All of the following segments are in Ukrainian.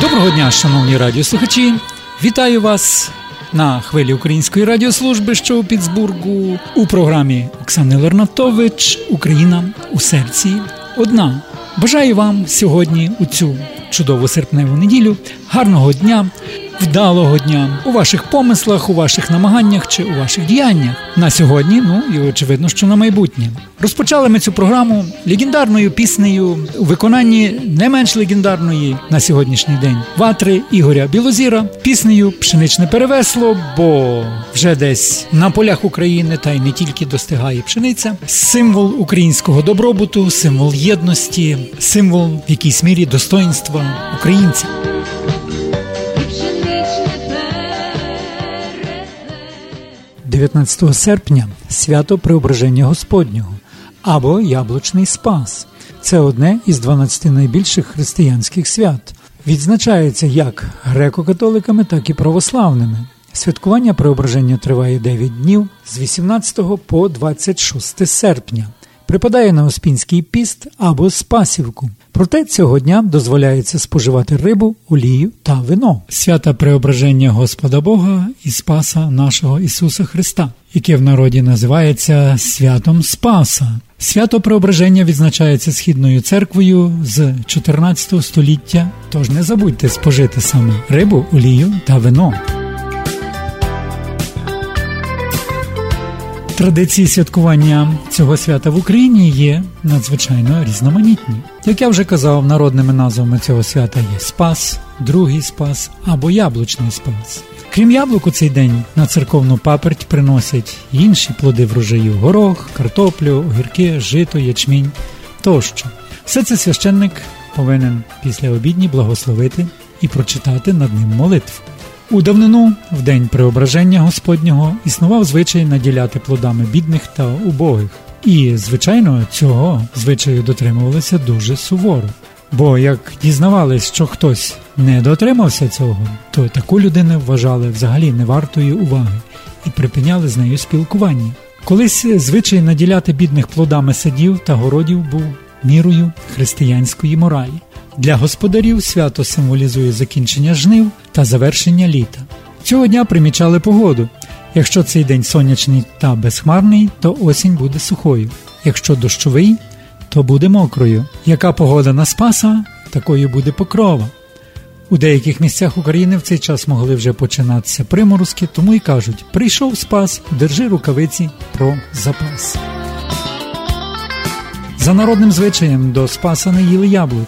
Доброго дня, шановні радіослухачі! Вітаю вас на хвилі Української радіослужби, що у Пітсбургу, у програмі Оксани Лернатович Україна у серці одна. Бажаю вам сьогодні у цю чудову серпневу неділю, гарного дня, вдалого дня у ваших помислах, у ваших намаганнях чи у ваших діяннях на сьогодні. Ну і очевидно, що на майбутнє. Розпочали ми цю програму легендарною піснею у виконанні не менш легендарної на сьогоднішній день ватри Ігоря Білозіра, піснею Пшеничне перевесло, бо вже десь на полях України та й не тільки достигає пшениця. Символ українського добробуту, символ єдності, символ в якійсь мірі достоїнства українців. 19 серпня свято Преображення Господнього або Яблучний Спас. Це одне із 12 найбільших християнських свят. Відзначається як греко-католиками, так і православними. Святкування преображення триває 9 днів з 18 по 26 серпня припадає на Оспінський піст або спасівку. Проте цього дня дозволяється споживати рибу, олію та вино. Свята преображення Господа Бога і Спаса нашого Ісуса Христа, яке в народі називається святом Спаса. Свято преображення відзначається східною церквою з 14 століття. Тож не забудьте спожити саме рибу, олію та вино. Традиції святкування цього свята в Україні є надзвичайно різноманітні. Як я вже казав, народними назвами цього свята є Спас, Другий Спас або Яблучний Спас. Крім яблук, у цей день на церковну паперть приносять інші плоди врожаю горох, картоплю, огірки, жито, ячмінь тощо. Все це священник повинен після обідні благословити і прочитати над ним молитву. У давнину, в день преображення Господнього, існував звичай наділяти плодами бідних та убогих. І, звичайно, цього звичаю дотримувалися дуже суворо. Бо як дізнавались, що хтось не дотримався цього, то таку людину вважали взагалі невартою уваги і припиняли з нею спілкування. Колись звичай наділяти бідних плодами садів та городів був мірою християнської моралі. Для господарів свято символізує закінчення жнив та завершення літа. Цього дня примічали погоду. Якщо цей день сонячний та безхмарний, то осінь буде сухою. Якщо дощовий, то буде мокрою. Яка погода на Спаса, такою буде покрова. У деяких місцях України в цей час могли вже починатися приморозки, тому й кажуть: прийшов спас, держи рукавиці про запас. За народним звичаєм до Спаса не їли яблук.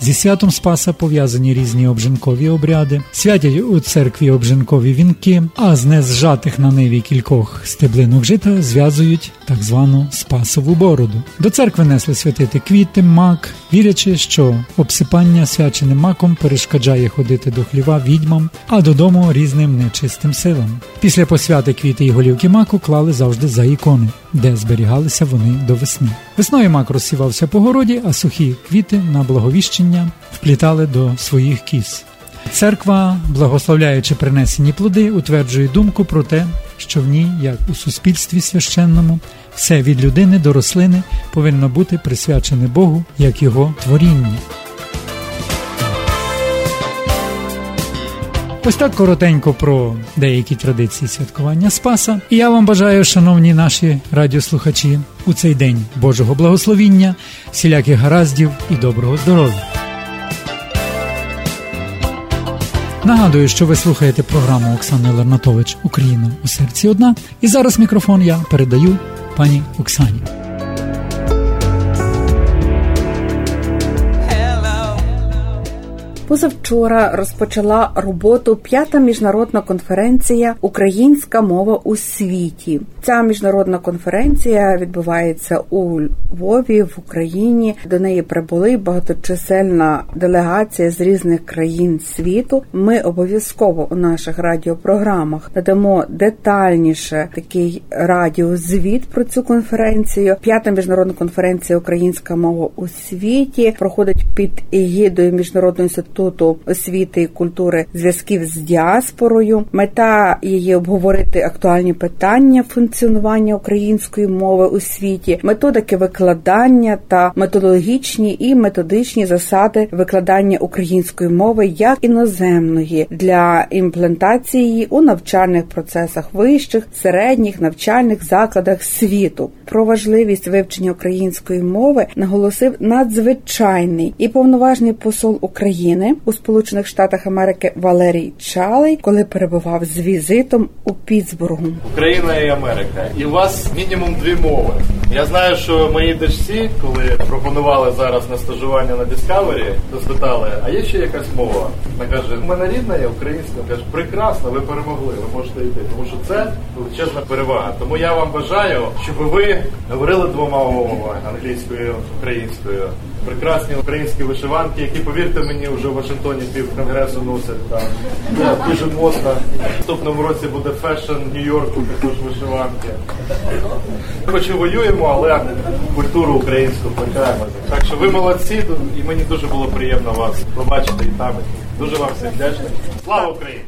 Зі святом Спаса пов'язані різні обжинкові обряди, святять у церкві обжинкові вінки, а з незжатих на ниві кількох стеблинок жита зв'язують так звану спасову бороду. До церкви несли святити квіти, мак, вірячи, що обсипання свяченим маком перешкоджає ходити до хліва відьмам, а додому різним нечистим силам. Після посвяти квіти і голівки маку клали завжди за ікони, де зберігалися вони до весни. Весною мак розсівався по городі, а сухі квіти на благовіщення вплітали до своїх кіз. Церква, благословляючи принесені плоди, утверджує думку про те, що в ній, як у суспільстві священному, все від людини до рослини повинно бути присвячене Богу як його творіння. Ось так коротенько про деякі традиції святкування Спаса. І я вам бажаю, шановні наші радіослухачі, у цей день Божого благословіння, всіляких гараздів і доброго здоров'я. Нагадую, що ви слухаєте програму Оксани Лернатович Україна у серці одна. І зараз мікрофон я передаю пані Оксані. Позавчора розпочала роботу п'ята міжнародна конференція Українська мова у світі. Ця міжнародна конференція відбувається у Львові в Україні. До неї прибули багаточисельна делегація з різних країн світу. Ми обов'язково у наших радіопрограмах надамо детальніше такий радіозвіт про цю конференцію. П'ята міжнародна конференція Українська мова у світі проходить під егідою міжнародної інституту інституту освіти і культури зв'язків з діаспорою. Мета її обговорити актуальні питання функціонування української мови у світі, методики викладання та методологічні і методичні засади викладання української мови як іноземної для імплантації у навчальних процесах вищих, середніх навчальних закладах світу. Про важливість вивчення української мови наголосив надзвичайний і повноважний посол України у Сполучених Штатах Америки Валерій Чалий, коли перебував з візитом у Пітсбургу. Україна і Америка, і у вас мінімум дві мови. Я знаю, що мої дочці, коли пропонували зараз на стажування на Discovery, то спитали, а є ще якась мова? Вона каже, у мене рідна є українська. Каже, прекрасно, ви перемогли, ви можете йти. Тому що це величезна перевага. Тому я вам бажаю, щоб ви говорили двома мовами англійською, українською. Прекрасні українські вишиванки, які, повірте мені, вже в Вашингтоні пів конгресу носять там. Дуже модно. В наступному році буде fashion Нью-Йорку, також вишиванки. Хоч і воюємо, але культуру українську плекаємо. Так що ви молодці, і мені дуже було приємно вас побачити і там. Дуже вам всім вдячний. Слава Україні!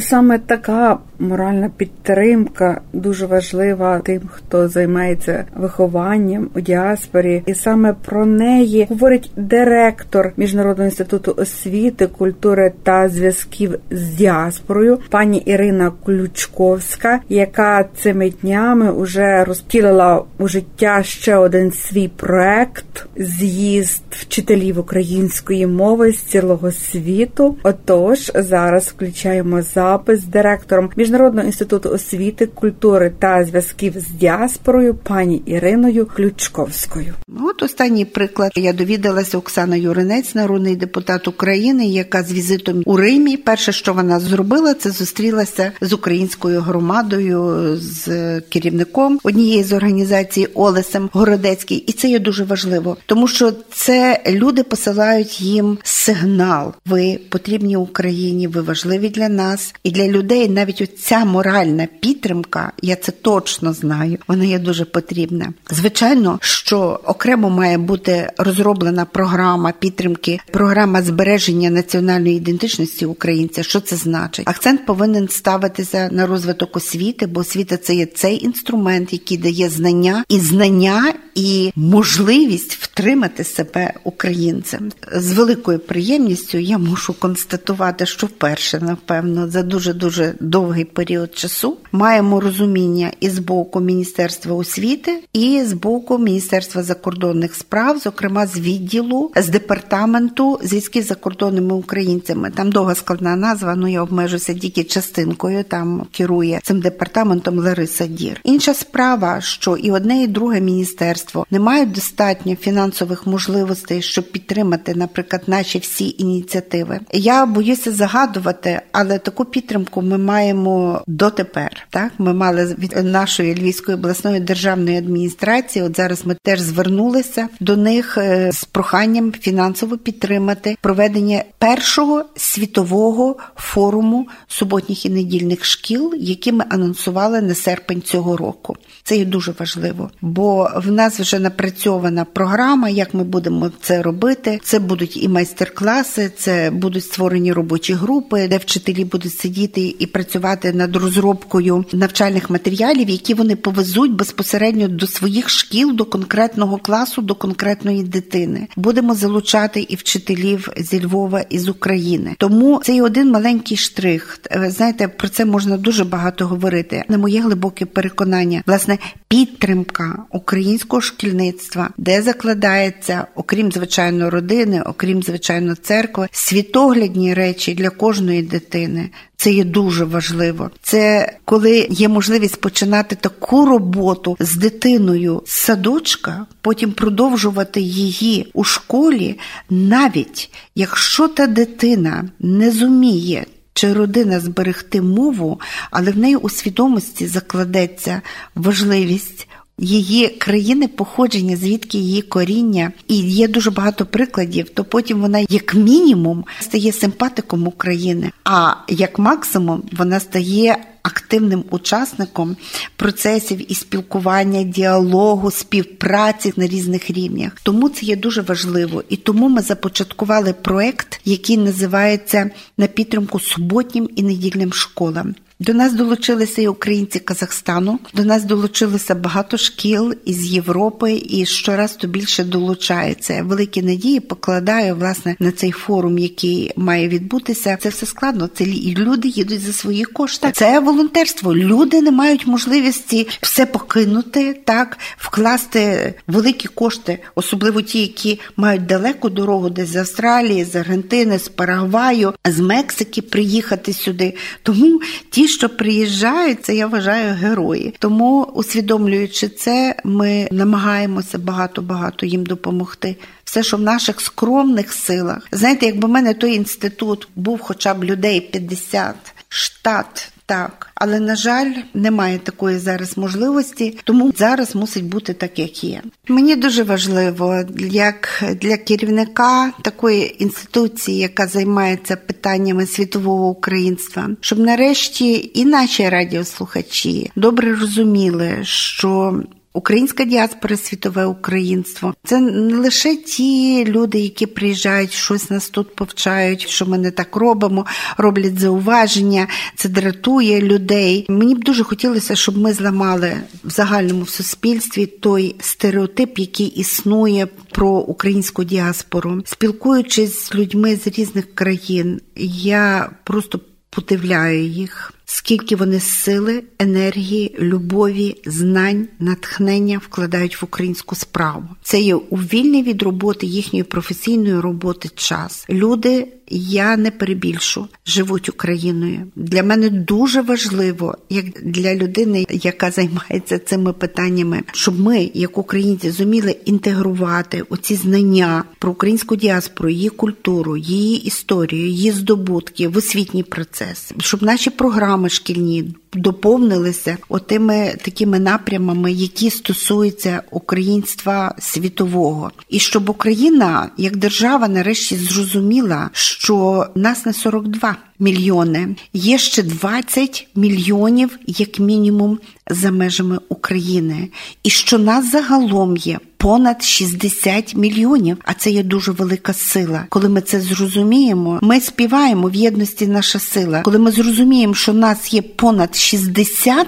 Саме така моральна підтримка дуже важлива тим, хто займається вихованням у діаспорі, і саме про неї говорить директор міжнародного інституту освіти, культури та зв'язків з діаспорою, пані Ірина Ключковська, яка цими днями вже розпілила у життя ще один свій проект з'їзд вчителів української мови з цілого світу. Отож, зараз включаємо запис з директором міжнародного інституту освіти, культури та зв'язків з діаспорою пані Іриною Ключковською. От останній приклад я довідалася Оксана Юринець, народний депутат України, яка з візитом у Римі. Перше, що вона зробила, це зустрілася з українською громадою, з керівником однієї з організацій Олесем Городецький, і це є дуже важливо, тому що це люди посилають їм сигнал. Ви потрібні Україні, ви важливі для нас і для людей. Навіть оця моральна підтримка, я це точно знаю. Вона є дуже потрібна. Звичайно, що окремо має бути розроблена програма підтримки, програма збереження національної ідентичності українця. Що це значить? Акцент повинен ставитися на розвиток освіти, бо освіта це є цей інструмент, який дає знання і знання і можливість втримати себе українцем. З великою приємністю я мушу констатувати, що вперше, напевно, за дуже дуже довгий період часу маємо розуміння і з боку Міністерства освіти, і з боку Міністерства закордонних справ, зокрема з відділу з департаменту зв'язків з закордонними українцями. Там довга складна назва. Ну я обмежуся тільки частинкою. Там керує цим департаментом Лариса Дір. Інша справа, що і одне, і друге міністерство не мають достатньо фінансових можливостей, щоб підтримати, наприклад, наші всі ініціативи. Я боюся загадувати, але таку підтримку ми маємо дотепер. Так, ми мали від нашої львівської обласної державної адміністрації. От зараз ми теж звернулися до них е, з проханням фінансово підтримати проведення першого світового форуму суботніх і недільних шкіл, які ми анонсували на серпень цього року. Це є дуже важливо, бо в нас вже напрацьована програма, як ми будемо це робити. Це будуть і майстер-класи, це будуть створені робочі групи, де вчителі будуть сидіти і працювати над розробкою навчальних матеріалів, які вони повезуть безпосередньо до своїх шкіл, до конкретного класу, до конкретної дитини. Будемо залучати і вчителів зі Львова і з України. Тому це є один маленький штрих. Знаєте, про це можна дуже багато говорити. На моє глибоке переконання, власне, підтримка українського шкільництва, де закладається, окрім звичайно родини, окрім звичайно церкви, світоглядні речі для кожної дитини. Це є дуже важливо. Це коли є можливість починати таку роботу з дитиною з садочка, потім продовжувати її у школі, навіть якщо та дитина не зуміє. Чи родина зберегти мову, але в неї у свідомості закладеться важливість її країни походження, звідки її коріння, і є дуже багато прикладів, то потім вона, як мінімум, стає симпатиком України, а як максимум вона стає. Активним учасником процесів і спілкування, діалогу, співпраці на різних рівнях, тому це є дуже важливо, і тому ми започаткували проект, який називається на підтримку суботнім і недільним школам. До нас долучилися і українці Казахстану. До нас долучилося багато шкіл із Європи, і щораз то більше долучається. Великі надії покладаю власне на цей форум, який має відбутися. Це все складно. Це люди їдуть за свої кошти. Це волонтерство. Люди не мають можливості все покинути, так вкласти великі кошти, особливо ті, які мають далеку дорогу, десь з Австралії, з Аргентини, з Парагваю, з Мексики приїхати сюди. Тому ті що приїжджають, це я вважаю герої. Тому, усвідомлюючи це, ми намагаємося багато-багато їм допомогти. Все, що в наших скромних силах, знаєте, якби в мене той інститут був, хоча б людей 50, штат. Так, але на жаль, немає такої зараз можливості, тому зараз мусить бути так, як є. Мені дуже важливо, як для керівника такої інституції, яка займається питаннями світового українства, щоб нарешті і наші радіослухачі добре розуміли, що Українська діаспора, світове українство. Це не лише ті люди, які приїжджають, щось нас тут повчають, що ми не так робимо, роблять зауваження, це дратує людей. Мені б дуже хотілося, щоб ми зламали в загальному в суспільстві той стереотип, який існує про українську діаспору, спілкуючись з людьми з різних країн, я просто подивляю їх скільки вони сили, енергії, любові, знань, натхнення вкладають в українську справу. Це є у вільний від роботи їхньої професійної роботи час. Люди я не перебільшу, живуть Україною. Для мене дуже важливо, як для людини, яка займається цими питаннями, щоб ми, як українці, зуміли інтегрувати оці знання про українську діаспору, її культуру, її історію, її здобутки в освітній процес, щоб наші програми шкільні доповнилися отими такими напрямами, які стосуються українства світового, і щоб Україна як держава нарешті зрозуміла, що нас не 42 мільйони, є ще 20 мільйонів, як мінімум, за межами України, і що нас загалом є. Понад 60 мільйонів, а це є дуже велика сила. Коли ми це зрозуміємо, ми співаємо в єдності наша сила. Коли ми зрозуміємо, що нас є понад 60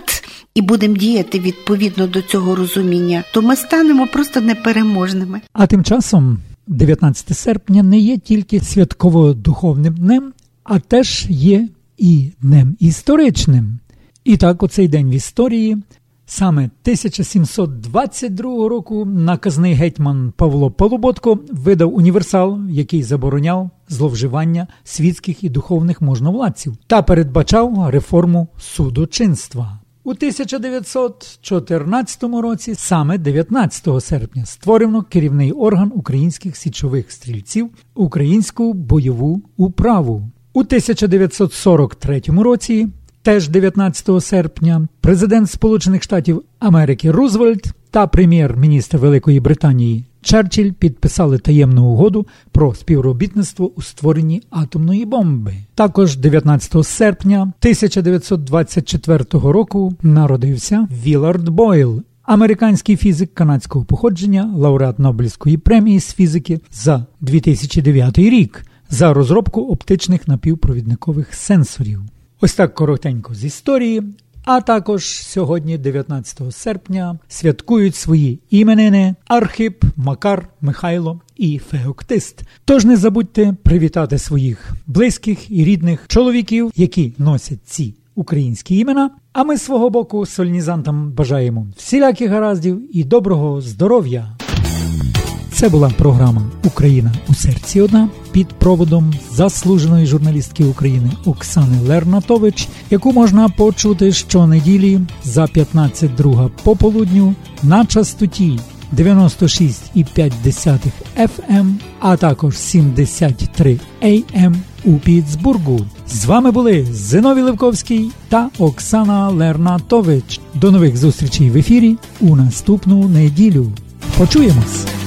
і будемо діяти відповідно до цього розуміння, то ми станемо просто непереможними. А тим часом, 19 серпня, не є тільки святково-духовним днем, а теж є і днем історичним. І так, у цей день в історії. Саме 1722 року наказний гетьман Павло Полуботко видав універсал, який забороняв зловживання світських і духовних можновладців та передбачав реформу судочинства. У 1914 році, саме 19 серпня, створено керівний орган українських січових стрільців Українську бойову управу. У 1943 році Теж 19 серпня президент Сполучених Штатів Америки Рузвельт та прем'єр-міністр Великої Британії Черчилль підписали таємну угоду про співробітництво у створенні атомної бомби. Також 19 серпня 1924 року народився Вілард Бойл. Американський фізик канадського походження, лауреат Нобелівської премії з фізики за 2009 рік за розробку оптичних напівпровідникових сенсорів. Ось так коротенько з історії. А також сьогодні, 19 серпня, святкують свої іменини Архип, Макар, Михайло і Феоктист. Тож не забудьте привітати своїх близьких і рідних чоловіків, які носять ці українські імена. А ми свого боку сольнізантам бажаємо всіляких гараздів і доброго здоров'я. Це була програма Україна у серці одна під проводом заслуженої журналістки України Оксани Лернатович, яку можна почути щонеділі за 15.2 пополудню на частоті 96,5 FM, а також 73 AM у Піцбургу. З вами були Зиновій Левковський та Оксана Лернатович. До нових зустрічей в ефірі у наступну неділю. Почуємось!